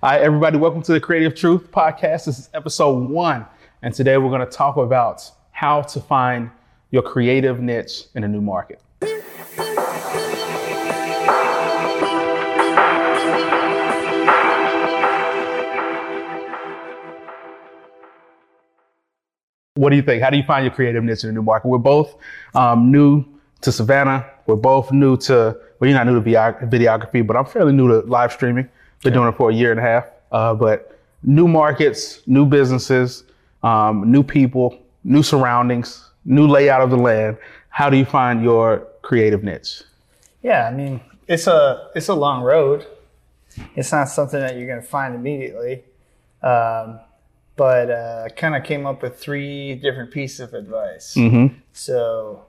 Hi, everybody. Welcome to the Creative Truth Podcast. This is episode one. And today we're going to talk about how to find your creative niche in a new market. What do you think? How do you find your creative niche in a new market? We're both um, new to Savannah. We're both new to, well, you're not new to videography, but I'm fairly new to live streaming. Been doing it for a year and a half. Uh, but new markets, new businesses, um, new people, new surroundings, new layout of the land. How do you find your creative niche? Yeah, I mean, it's a it's a long road. It's not something that you're going to find immediately. Um, but uh, kind of came up with three different pieces of advice. Mm-hmm. So,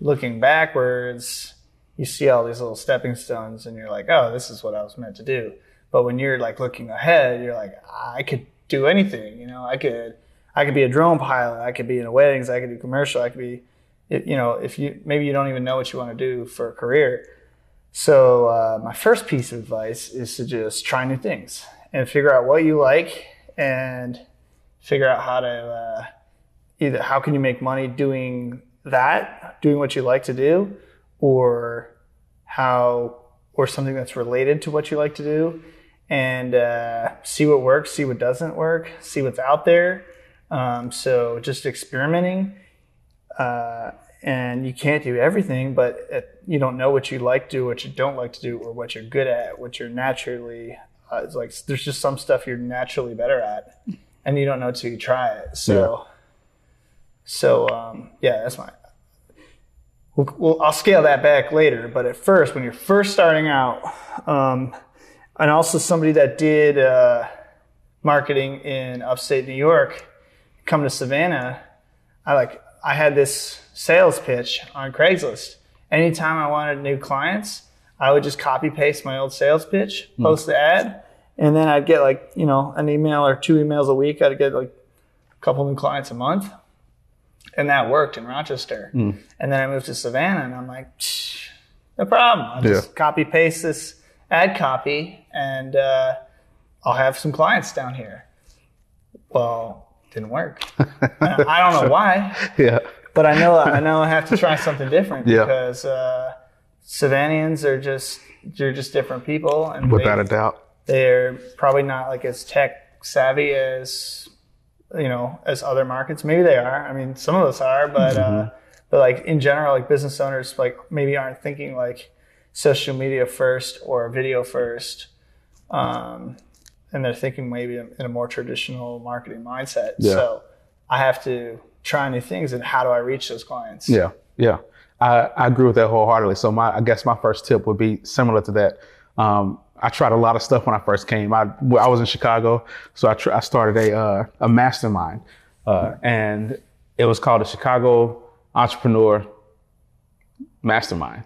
looking backwards, you see all these little stepping stones, and you're like, "Oh, this is what I was meant to do." But when you're like looking ahead, you're like, I could do anything. You know, I could, I could be a drone pilot. I could be in weddings. I could do commercial. I could be, you know, if you maybe you don't even know what you want to do for a career. So uh, my first piece of advice is to just try new things and figure out what you like and figure out how to uh, either how can you make money doing that, doing what you like to do, or how or something that's related to what you like to do and uh, see what works, see what doesn't work, see what's out there. Um, so just experimenting. Uh, and you can't do everything, but it, you don't know what you like to do, what you don't like to do, or what you're good at, what you're naturally. Uh, it's like there's just some stuff you're naturally better at, and you don't know until you try it. So, yeah. so um, yeah, that's my. We'll, we'll, I'll scale that back later, but at first, when you're first starting out, um, and also somebody that did uh, marketing in upstate New York, come to Savannah, I like I had this sales pitch on Craigslist. Anytime I wanted new clients, I would just copy paste my old sales pitch, hmm. post mm. the ad, and then I'd get like you know an email or two emails a week. I'd get like a couple new clients a month, and that worked in Rochester. Mm. And then I moved to Savannah, and I'm like, no problem. I'll just copy paste this ad copy and uh, I'll have some clients down here. Well, didn't work. I don't know why. Yeah. But I know I know I have to try something different yeah. because uh, Savannians are just they're just different people, and without they, a doubt, they're probably not like as tech savvy as you know as other markets. Maybe they are. I mean, some of us are, but uh, mm-hmm. uh, but like in general, like business owners like maybe aren't thinking like social media first or video first um, and they're thinking maybe in a more traditional marketing mindset. Yeah. So I have to try new things, and how do I reach those clients? Yeah, yeah, I, I agree with that wholeheartedly. So my, I guess my first tip would be similar to that. Um, I tried a lot of stuff when I first came. I, I was in Chicago, so I, tr- I started a, uh, a mastermind, uh, and it was called the Chicago Entrepreneur Mastermind.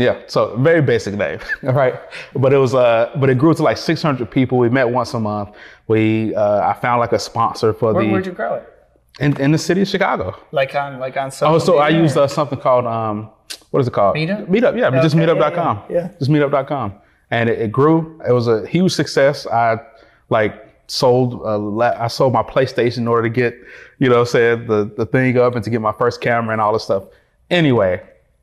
Yeah, so very basic name, right? But it was, uh, but it grew to like 600 people. We met once a month. We, uh, I found like a sponsor for Where, the. Where'd you grow it? In, in the city of Chicago. Like on, like on. Social Oh, so I used uh, something called, um, what is it called? Meetup. Meetup, yeah, okay, just meetup.com. Yeah, yeah. just meetup.com, and it, it, grew. It was a huge success. I like sold, uh, I sold my PlayStation in order to get, you know, said the the thing up and to get my first camera and all this stuff. Anyway,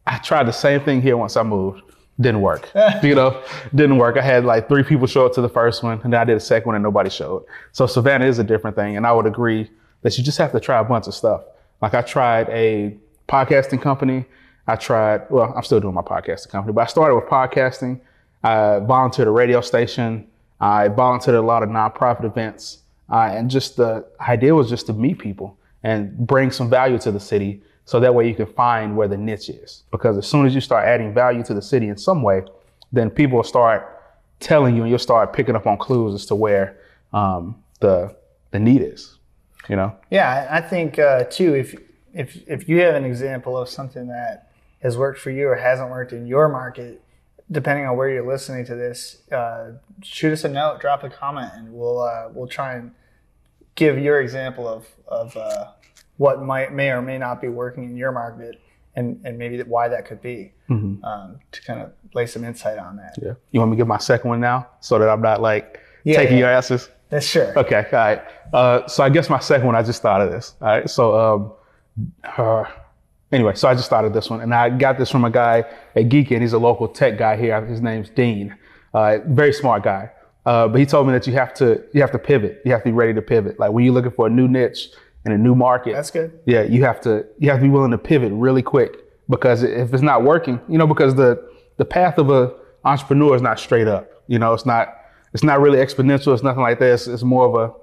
I tried the same thing here once I moved. Didn't work. you know, didn't work. I had like three people show up to the first one, and then I did a second one, and nobody showed. So Savannah is a different thing, and I would agree that you just have to try a bunch of stuff. Like I tried a podcasting company. I tried. Well, I'm still doing my podcasting company, but I started with podcasting. I volunteered at a radio station. I volunteered at a lot of nonprofit events, uh, and just the idea was just to meet people and bring some value to the city so that way you can find where the niche is. Because as soon as you start adding value to the city in some way, then people will start telling you and you'll start picking up on clues as to where um, the the need is. You know? Yeah, I think uh, too if if if you have an example of something that has worked for you or hasn't worked in your market, depending on where you're listening to this, uh, shoot us a note, drop a comment, and we'll uh, we'll try and give your example of of uh, what might may or may not be working in your market and, and maybe why that could be mm-hmm. um, to kind of lay some insight on that. Yeah. You want me to give my second one now so that I'm not like Yeah, taking yeah. your answers. That's sure. Okay, all right. Uh, so I guess my second one, I just thought of this. All right. So, um, uh, anyway, so I just started this one, and I got this from a guy at Geekend. He's a local tech guy here. His name's Dean. Uh, very smart guy. Uh, but he told me that you have to you have to pivot. You have to be ready to pivot. Like when you're looking for a new niche in a new market. That's good. Yeah, you have to you have to be willing to pivot really quick because if it's not working, you know, because the the path of a entrepreneur is not straight up. You know, it's not it's not really exponential. It's nothing like this. It's more of a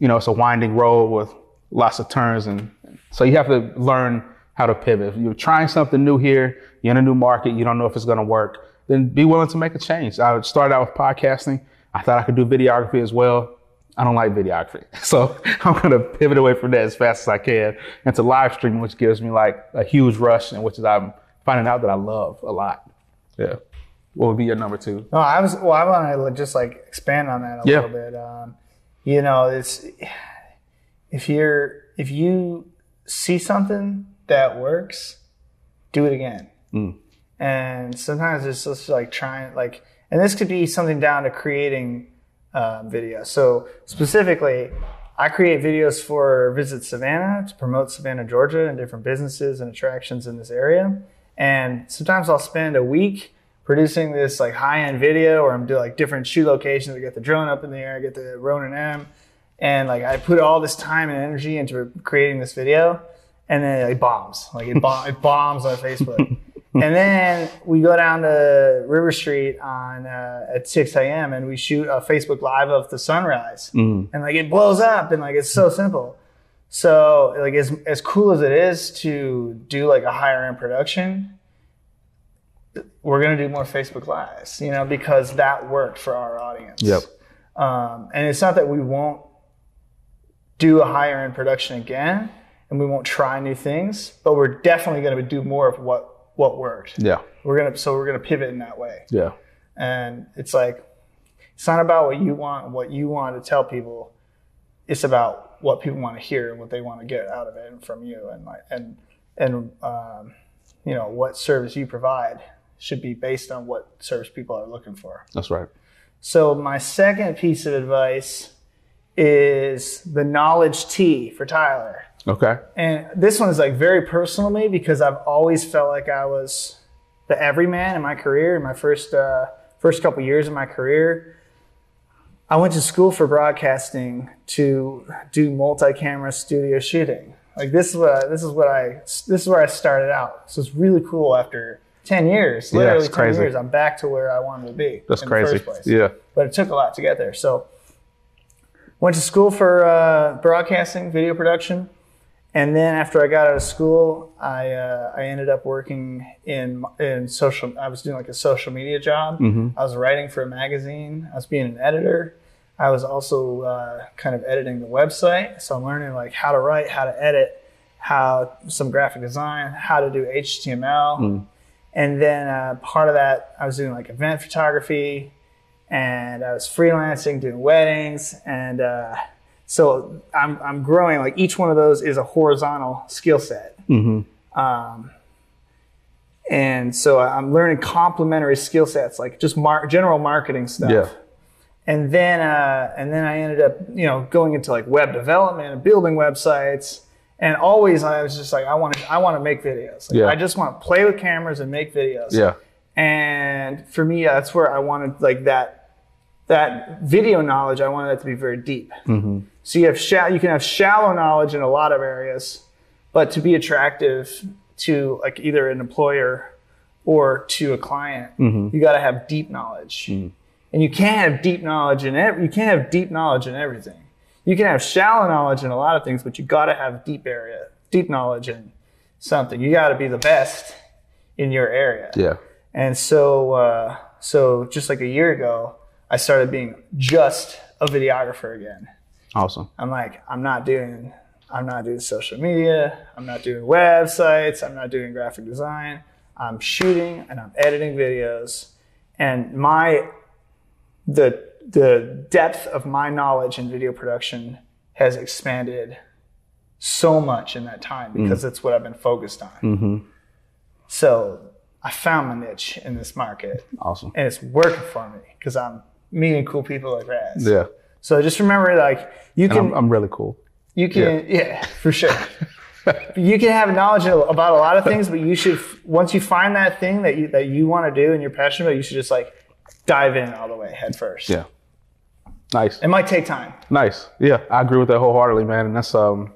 you know, it's a winding road with lots of turns, and so you have to learn how to pivot. If you're trying something new here, you're in a new market, you don't know if it's going to work, then be willing to make a change. I started out with podcasting. I thought I could do videography as well. I don't like videography. So I'm going to pivot away from that as fast as I can into live streaming, which gives me like a huge rush and which is I'm finding out that I love a lot. Yeah. What would be your number two? No, I was. Well, I want to just like expand on that a Yeah. little bit. Um, you know, it's if you're if you see something that works, do it again. Mm. And sometimes it's just like trying like, and this could be something down to creating um, videos. So specifically, I create videos for Visit Savannah to promote Savannah, Georgia, and different businesses and attractions in this area. And sometimes I'll spend a week producing this like high-end video, or I'm doing like different shoot locations. I get the drone up in the air, I get the Ronin M, and like I put all this time and energy into creating this video, and then it bombs. Like it, bomb, it bombs on Facebook. and then we go down to River Street on uh, at 6 a.m. and we shoot a Facebook Live of the sunrise, Mm. and like it blows up, and like it's so simple. So like as as cool as it is to do like a higher end production, we're gonna do more Facebook Lives, you know, because that worked for our audience. Yep. Um, and it's not that we won't do a higher end production again, and we won't try new things, but we're definitely gonna do more of what what worked. Yeah. We're gonna so we're gonna pivot in that way. Yeah. And it's like it's not about what you want, what you want to tell people. It's about what people want to hear and what they want to get out of it and from you, and like and and um, you know what service you provide should be based on what service people are looking for. That's right. So my second piece of advice is the knowledge T for Tyler. Okay. And this one is like very personal to me because I've always felt like I was the everyman in my career. In my first uh, first couple years of my career, I went to school for broadcasting to do multi-camera studio shooting. Like this is what I, this is what I this is where I started out. So it's really cool. After ten years, literally it's ten crazy. years, I'm back to where I wanted to be. That's in crazy. The first place Yeah. but it took a lot to get there. So went to school for uh, broadcasting, video production, and then after I got out of school, I uh, I ended up working in in social. I was doing like a social media job. I was writing for a magazine. I was being an editor. I was also uh, kind of editing the website. So I'm learning like how to write, how to edit, how some graphic design, how to do HTML. And then uh, part of that, I was doing like event photography, and I was freelancing, doing weddings, and uh, so I'm I'm growing. Like each one of those is a horizontal skill set. Um, and so I'm learning complementary skill sets, like just mar- general marketing stuff. Yeah. And then uh, and then I ended up you know going into like web development and building websites. And always I was just like I want to I want to make videos. Like, Yeah. I just want to play with cameras and make videos. Yeah. And for me, that's where I wanted like that that video knowledge. I wanted that to be very deep. So you have you can have shallow knowledge in a lot of areas, but to be attractive to like either an employer or to a client, you got to have deep knowledge. And you can't have deep knowledge in you can't have deep knowledge in everything. You can have shallow knowledge in a lot of things, but you got to have deep area, deep knowledge in something. You got to be the best in your area. Yeah. And so, uh, so just like a year ago, I started being just a videographer again. Awesome. I'm like, I'm not doing, I'm not doing social media. I'm not doing websites. I'm not doing graphic design. I'm shooting and I'm editing videos. And my, the, the depth of my knowledge in video production has expanded so much in that time mm. because it's what I've been focused on. Mm-hmm. So I found my niche in this market Awesome. and it's working for me because I'm meeting cool people like Razz. Yeah. So just remember, like you And can I'm, I'm really cool. you can yeah, for sure. you can have knowledge about a lot of things, but you should once you find that thing that you that you want to do and you're passionate about, you should just like dive in all the way head first. Yeah. Nice. It might take time. Nice. Yeah, I agree with that wholeheartedly, man. And that's um,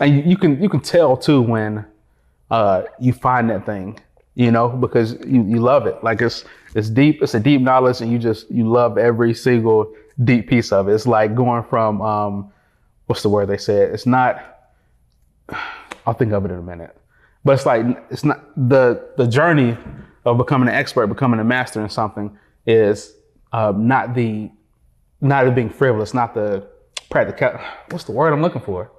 and you, you can you can tell too when uh you find that thing, you know, because you you love it. Like it's it's deep. It's a deep knowledge, and you just you love every single deep piece of it. It's like going from um, what's the word they said? It's not. I'll think of it in a minute. But it's like it's not the the journey of becoming an expert, becoming a master in something is um, not the not it being frivolous, not the practical. What's the word I'm looking for?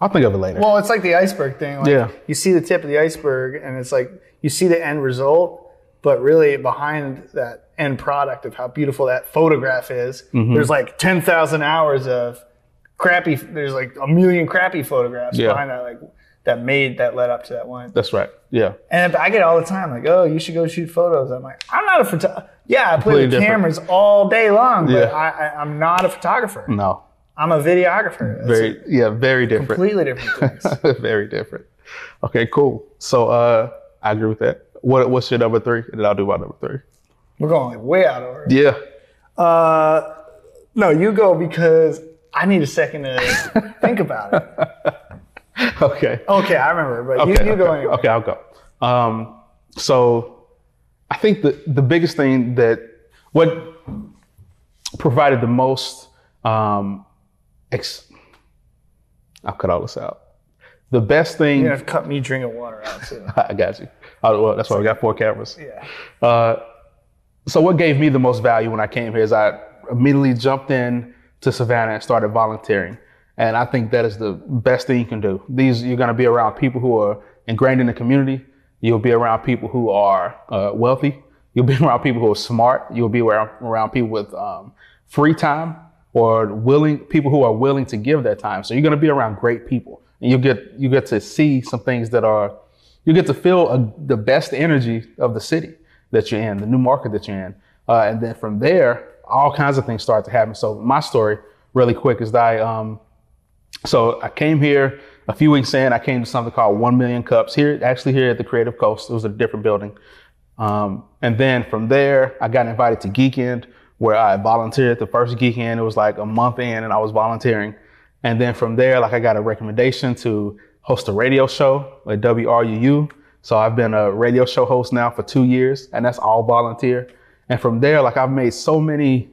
I'll think of it later. Well, it's like the iceberg thing. Like Yeah. You see the tip of the iceberg, and it's like you see the end result, but really behind that end product of how beautiful that photograph is, Mm-hmm. there's like ten thousand hours of crappy. There's like a million crappy photographs Yeah. behind that, like that made that led up to that one. That's right. Yeah. And I get all the time like, oh, you should go shoot photos. I'm like, I'm not a photographer. Yeah, I play with cameras all day long, but Yeah. I, I, I'm not a photographer. No. I'm a videographer. That's Very yeah, very different. completely different things. very different. Okay, cool. So uh I agree with that. What what's your number three? And then I'll do my number three. We're going like way out of order. Yeah. Uh, no, you go because I need a second to think about it. Okay. Okay, I remember, but Okay, you, you go okay, anyway. Okay, I'll go. Um, so I think the the biggest thing that what provided the most um, ex- I'll cut all this out. The best thing You have to cut me drinking water out too. I got you. Oh, well, that's why we got four cameras. Yeah. Uh, so what gave me the most value when I came here is I immediately jumped in to Savannah and started volunteering. And I think that is the best thing you can do. These you're going to be around people who are ingrained in the community. You'll be around people who are uh, wealthy. You'll be around people who are smart. You'll be around, people with um, free time or willing people who are willing to give their time. So you're going to be around great people, and you get you get to see some things that are you get to feel a, the best energy of the city that you're in, the new market that you're in. Uh, and then from there, all kinds of things start to happen. So my story, really quick, is that I, um, so I came here a few weeks in. I came to something called One Million Cups here, actually here at the Creative Coast. It was a different building. Um, and then from there, I got invited to Geekend, where I volunteered. The first Geekend. It was like a month in, and I was volunteering. And then from there, like I got a recommendation to host a radio show at WRUU. So I've been a radio show host now for two years, and that's all volunteer. And from there, like I've made so many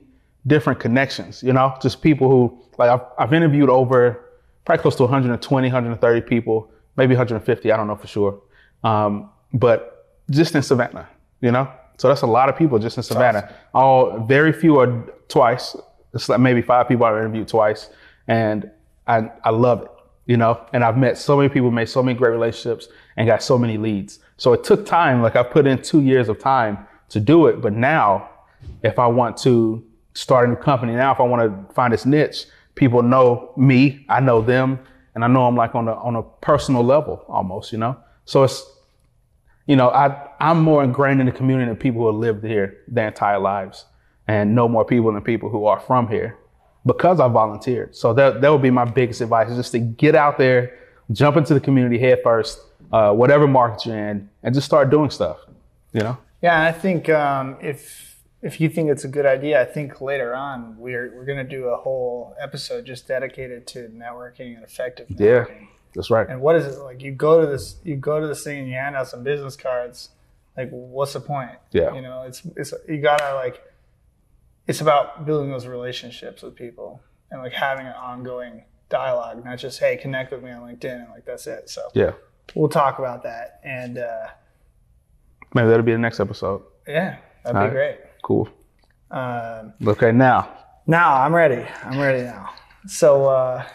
different connections, you know, just people who, like I've, I've interviewed over probably close to 120, 130 people, maybe 150, I don't know for sure. Um, but just in Savannah, you know? So that's a lot of people just in Savannah. All very few are twice. It's like maybe five people I've interviewed twice. And I, I love it, you know? And I've met so many people, made so many great relationships, and got so many leads. So it took time. Like I put in two years of time to do it. But now, if I want to start a new company, now if I want to find this niche, people know me, I know them, and I know I'm like on a on a personal level almost, you know? So it's you know, I I'm more ingrained in the community than people who have lived here their entire lives and know more people than people who are from here because I volunteered. So that that would be my biggest advice is just to get out there, jump into the community head first, uh, whatever market you're in, and just start doing stuff. You know? Yeah, I think um, if if you think it's a good idea, I think later on we're we're gonna do a whole episode just dedicated to networking and effective networking. Yeah. That's right. And what is it like? You go to this, you go to this thing, and you hand out some business cards. Like, what's the point? Yeah. You know, it's it's you gotta like, it's about building those relationships with people and like having an ongoing dialogue, not just hey, connect with me on LinkedIn and like that's it. So Yeah. we'll talk about that, and uh, Maybe that'll be the next episode. yeah, that'd All be right. great. Cool. Um, Okay, now. Now I'm ready. I'm ready now. So uh,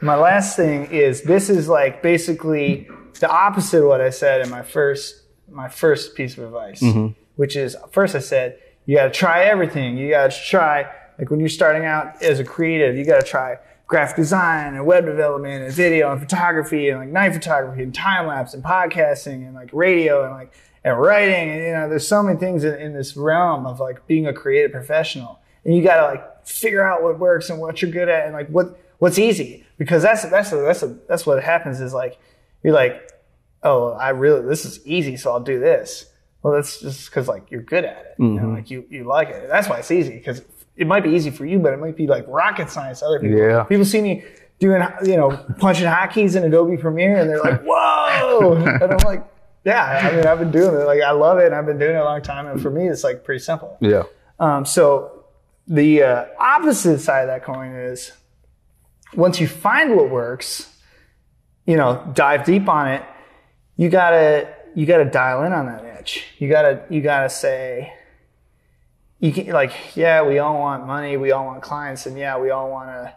my last thing is this is like basically the opposite of what I said in my first my first piece of advice, which is first I said you got to try everything. You got to try like when you're starting out as a creative, you got to try graphic design and web development and video and photography and like night photography and time lapse and podcasting and like radio and like and writing. And you know there's so many things in, in this realm of like being a creative professional. And you got to like figure out what works and what you're good at and like what what's easy. Because that's that's that's that's what happens is like you're like oh I really this is easy so I'll do this well that's just because like you're good at it you know, like you you like it that's why it's easy because it might be easy for you but it might be like rocket science to other people Yeah. people see me doing you know punching hotkeys in Adobe Premiere and they're like whoa and I'm like yeah I mean I've been doing it like I love it and I've been doing it a long time and for me it's like pretty simple Yeah. um, so the uh, opposite side of that coin is once you find what works, you know, dive deep on it. You gotta you gotta dial in on that niche. You gotta you gotta say you can like yeah we all want money we all want clients and yeah we all want to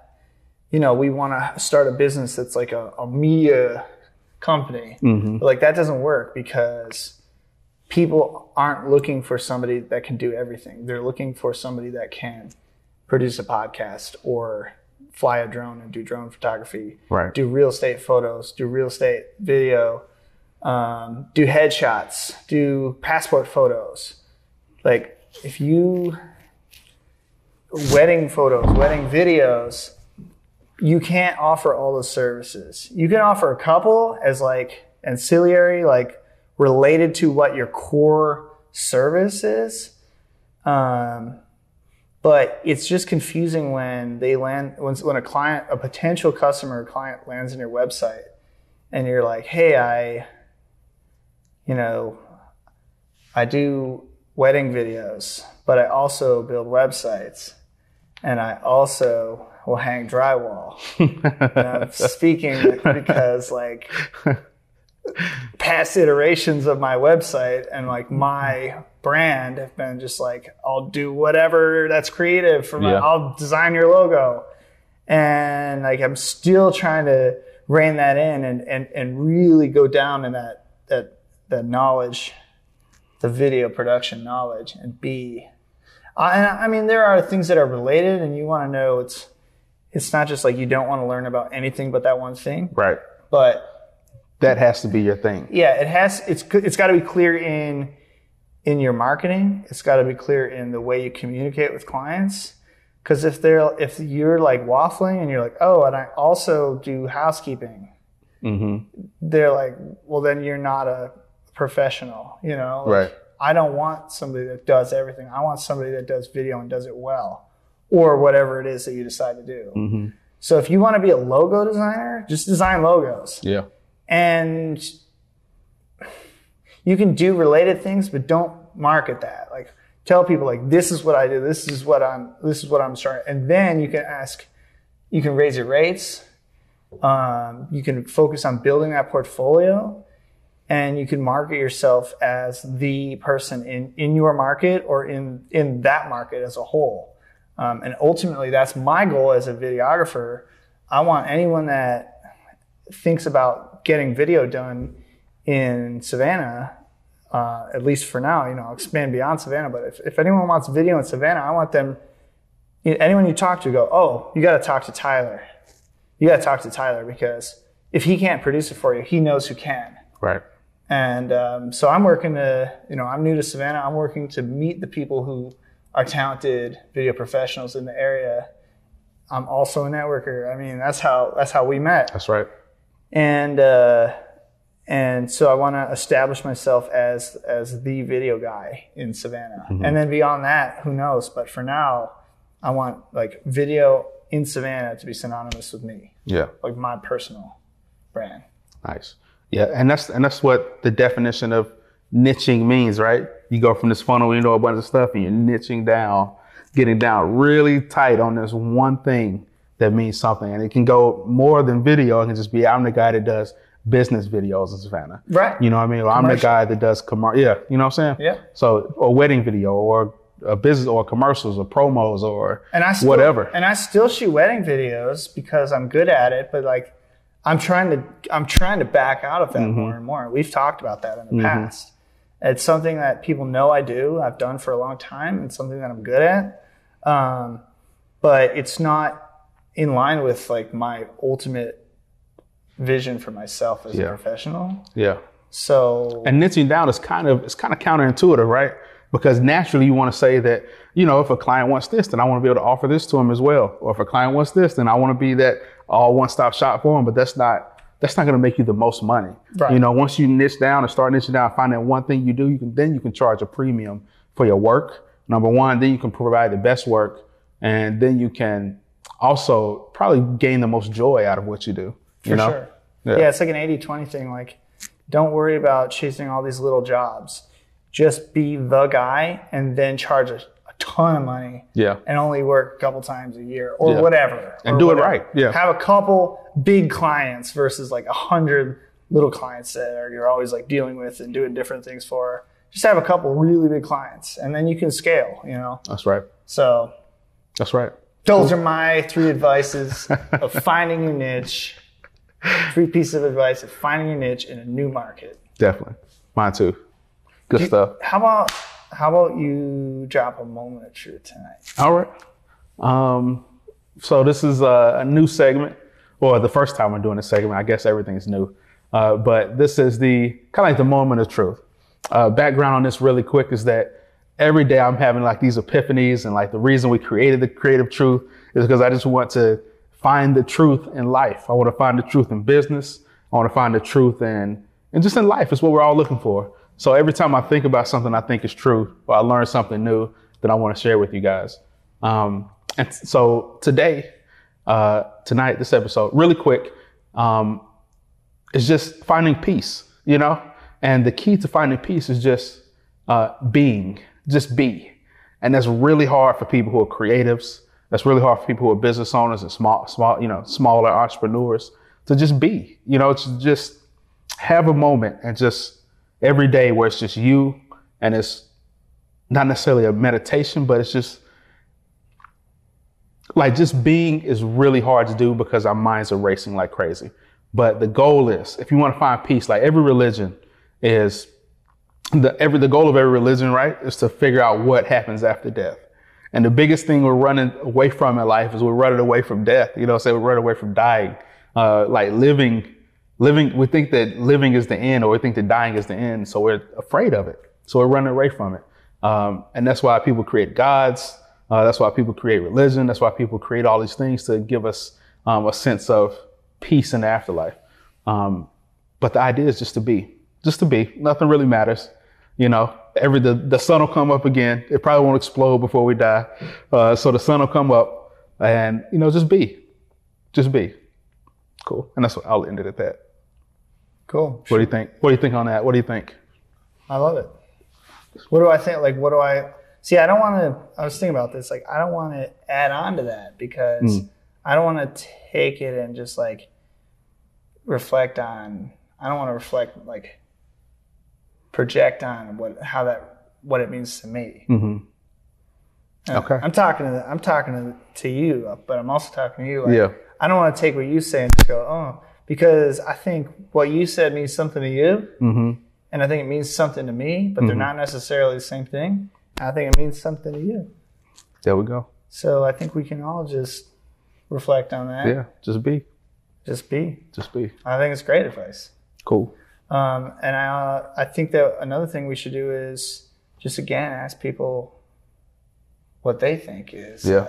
you know we want to start a business that's like a, a media company but like that doesn't work because people aren't looking for somebody that can do everything. They're looking for somebody that can produce a podcast or fly a drone and do drone photography, Right. do real estate photos, do real estate video, um, do headshots, do passport photos. Like if you wedding photos, wedding videos, you can't offer all those services. You can offer a couple as like ancillary, like related to what your core service is. Um, but it's just confusing when they land when, when a client, a potential customer or client lands in your website and you're like, hey, I, you know, I do wedding videos, but I also build websites and I also will hang drywall. and I'm speaking because like past iterations of my website and like my brand have been just like I'll do whatever that's creative for my Yeah. I'll design your logo. And like I'm still trying to rein that in and, and, and really go down in that that that knowledge, the video production knowledge and uh, and I mean, there are things that are related, and you want to know it's it's not just like you don't want to learn about anything but that one thing. Right. But That has to be your thing. yeah, it has it's it's got to be clear in in your marketing. It's got to be clear in the way you communicate with clients. Because if they're if you're like waffling and you're like, oh, and I also do housekeeping, Mm-hmm. they're like, well, then you're not a professional, you know? Like, Right. I don't want somebody that does everything. I want somebody that does video and does it well, or whatever it is that you decide to do. Mm-hmm. So if you want to be a logo designer, just design logos, Yeah. and you can do related things, but don't market that. Like tell people like this is what I do, this is what I'm, this is what I'm starting, and then you can ask, you can raise your rates, um, you can focus on building that portfolio and you can market yourself as the person in, in your market or in, in that market as a whole. Um, and ultimately, that's my goal as a videographer. I want anyone that thinks about getting video done in Savannah, uh, at least for now, you know, I'll expand beyond Savannah. But if, if anyone wants video in Savannah, I want them, anyone you talk to, go, oh, you got to talk to Tyler you got to talk to Tyler because if he can't produce it for you, he knows who can. Right. And um, so I'm working to, you know, I'm new to Savannah. I'm working to meet the people who are talented video professionals in the area. I'm also a networker. I mean, that's how that's how we met. That's right. And uh, and so I want to establish myself as as the video guy in Savannah. And then beyond that, who knows? But for now, I want like video in Savannah to be synonymous with me Yeah. like my personal brand. Nice. Yeah, and that's and that's what the definition of niching means, right? You go from this funnel, you know, a bunch of stuff, and you're niching down, getting down really tight on this one thing that means something. And it can go more than video. It can just be I'm the guy that does business videos in Savannah. Right. You know what I mean? Or I'm the guy that does commercial. Yeah. You know what I'm saying? Yeah. So, or wedding video, or a business, or commercials, or promos, or And I still, whatever. And I still shoot wedding videos because I'm good at it, but like I'm trying to I'm trying to back out of that Mm-hmm. more and more. We've talked about that in the past. It's something that people know I do. I've done for a long time. It's something that I'm good at. Um, but it's not in line with like my ultimate vision for myself as Yeah. a professional. yeah. So And niching down is kind of it's kind of counterintuitive, right? Because naturally you want to say that, you know, if a client wants this, then I want to be able to offer this to him as well. Or if a client wants this, then I want to be that all one stop shop for him. But that's not that's not going to make you the most money. Right. You know, once you niche down and start niching down, find that one thing you do, you can then you can charge a premium for your work. Number one, then you can provide the best work, and then you can also probably gain the most joy out of what you do. For you know? sure. Yeah. Yeah. it's like an 80 20 thing. Like, don't worry about chasing all these little jobs. Just be the guy and then charge a, a ton of money Yeah. and only work a couple times a year or Yeah. whatever. And or do it right. Yeah. Have a couple big clients versus like a hundred little clients that are, you're always like dealing with and doing different things for. Just have a couple really big clients and then you can scale, you know? That's right. So That's right. those are my three advices of finding your niche. Three pieces of advice of finding your niche in a new market. Definitely. Mine too. Good stuff. How about how about you drop a moment of truth tonight? All right. Um, so this is a, a new segment, or the first time we're doing a segment. I guess everything's new, uh, but this is the kind of like the moment of truth. Uh, background on this really quick is that every day I'm having like these epiphanies, and like the reason we created the creative truth is because I just want to find the truth in life. I want to find the truth in business. I want to find the truth in and just in life. It's what we're all looking for. So every time I think about something I think is true, or I learn something new that I want to share with you guys. Um, and so today, uh, tonight, this episode, really quick, um, just finding peace, you know? And the key to finding peace is just uh, being, just be. And that's really hard for people who are creatives. That's really hard for people who are business owners and small, small, you know, smaller entrepreneurs to just be, you know, to just have a moment and just every day where it's just you and it's not necessarily a meditation, but it's just like just being is really hard to do because our minds are racing like crazy. But the goal is, if you want to find peace, like every religion is the every the goal of every religion, right, is to figure out what happens after death. And the biggest thing we're running away from in life is we're running away from death. You know, say we're running away from dying. Uh, like living, living, we think that living is the end, or we think that dying is the end, so we're afraid of it. So we're running away from it. Um, and that's why people create gods. Uh, that's why people create religion. That's why people create all these things to give us um, a sense of peace in the afterlife. Um, but the idea is just to be, just to be. Nothing really matters. You know, every the, the sun will come up again. It probably won't explode before we die. Uh, so the sun will come up, and you know, just be, just be. Cool. And that's what I'll end it at that. Cool. What do you think? What do you think on that? What do you think? I love it. What do I think? Like, what do I see? I don't want to. I was thinking about this. Like, I don't want to add on to that because I don't want to take it and just like reflect on. I don't want to reflect like project on what how that what it means to me. Mm-hmm. Okay. I'm talking to I'm talking to, to you, but I'm also talking to you. Like, Yeah. I don't want to take what you say and just go, oh, because I think what you said means something to you, Mm-hmm. and I think it means something to me, but they're not necessarily the same thing. I think it means something to you. There we go. So I think we can all just reflect on that. Yeah. Just be. Just be. Just be. I think it's great advice. Cool. Um, and I, uh, I think that another thing we should do is just again ask people what they think is. Yeah.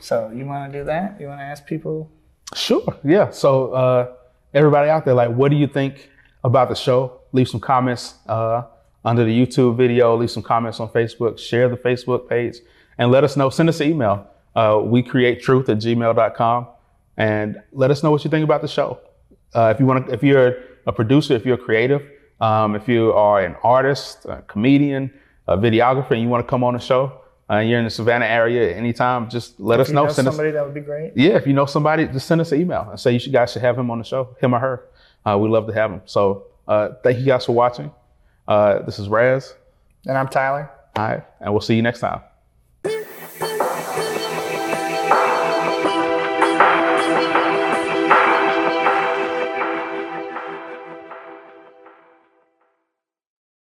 So you want to do that? You want to ask people? Sure. Yeah. So uh, everybody out there, like, what do you think about the show? Leave some comments uh, under the YouTube video. Leave some comments on Facebook. Share the Facebook page and let us know. Send us an email. Uh, we create truth at gmail.com and let us know what you think about the show. Uh, if you want to, if you're a producer, if you're creative, um, if you are an artist, a comedian, a videographer, and you want to come on the show, uh, you're in the Savannah area at any time, just let us you know. know Send us somebody that would be great. yeah, if you know somebody, just send us an email and say you should, guys should have him on the show, him or her. Uh, we love to have him. So uh, thank you guys for watching. Uh, this is Razz. And I'm Tyler. All right, and we'll see you next time.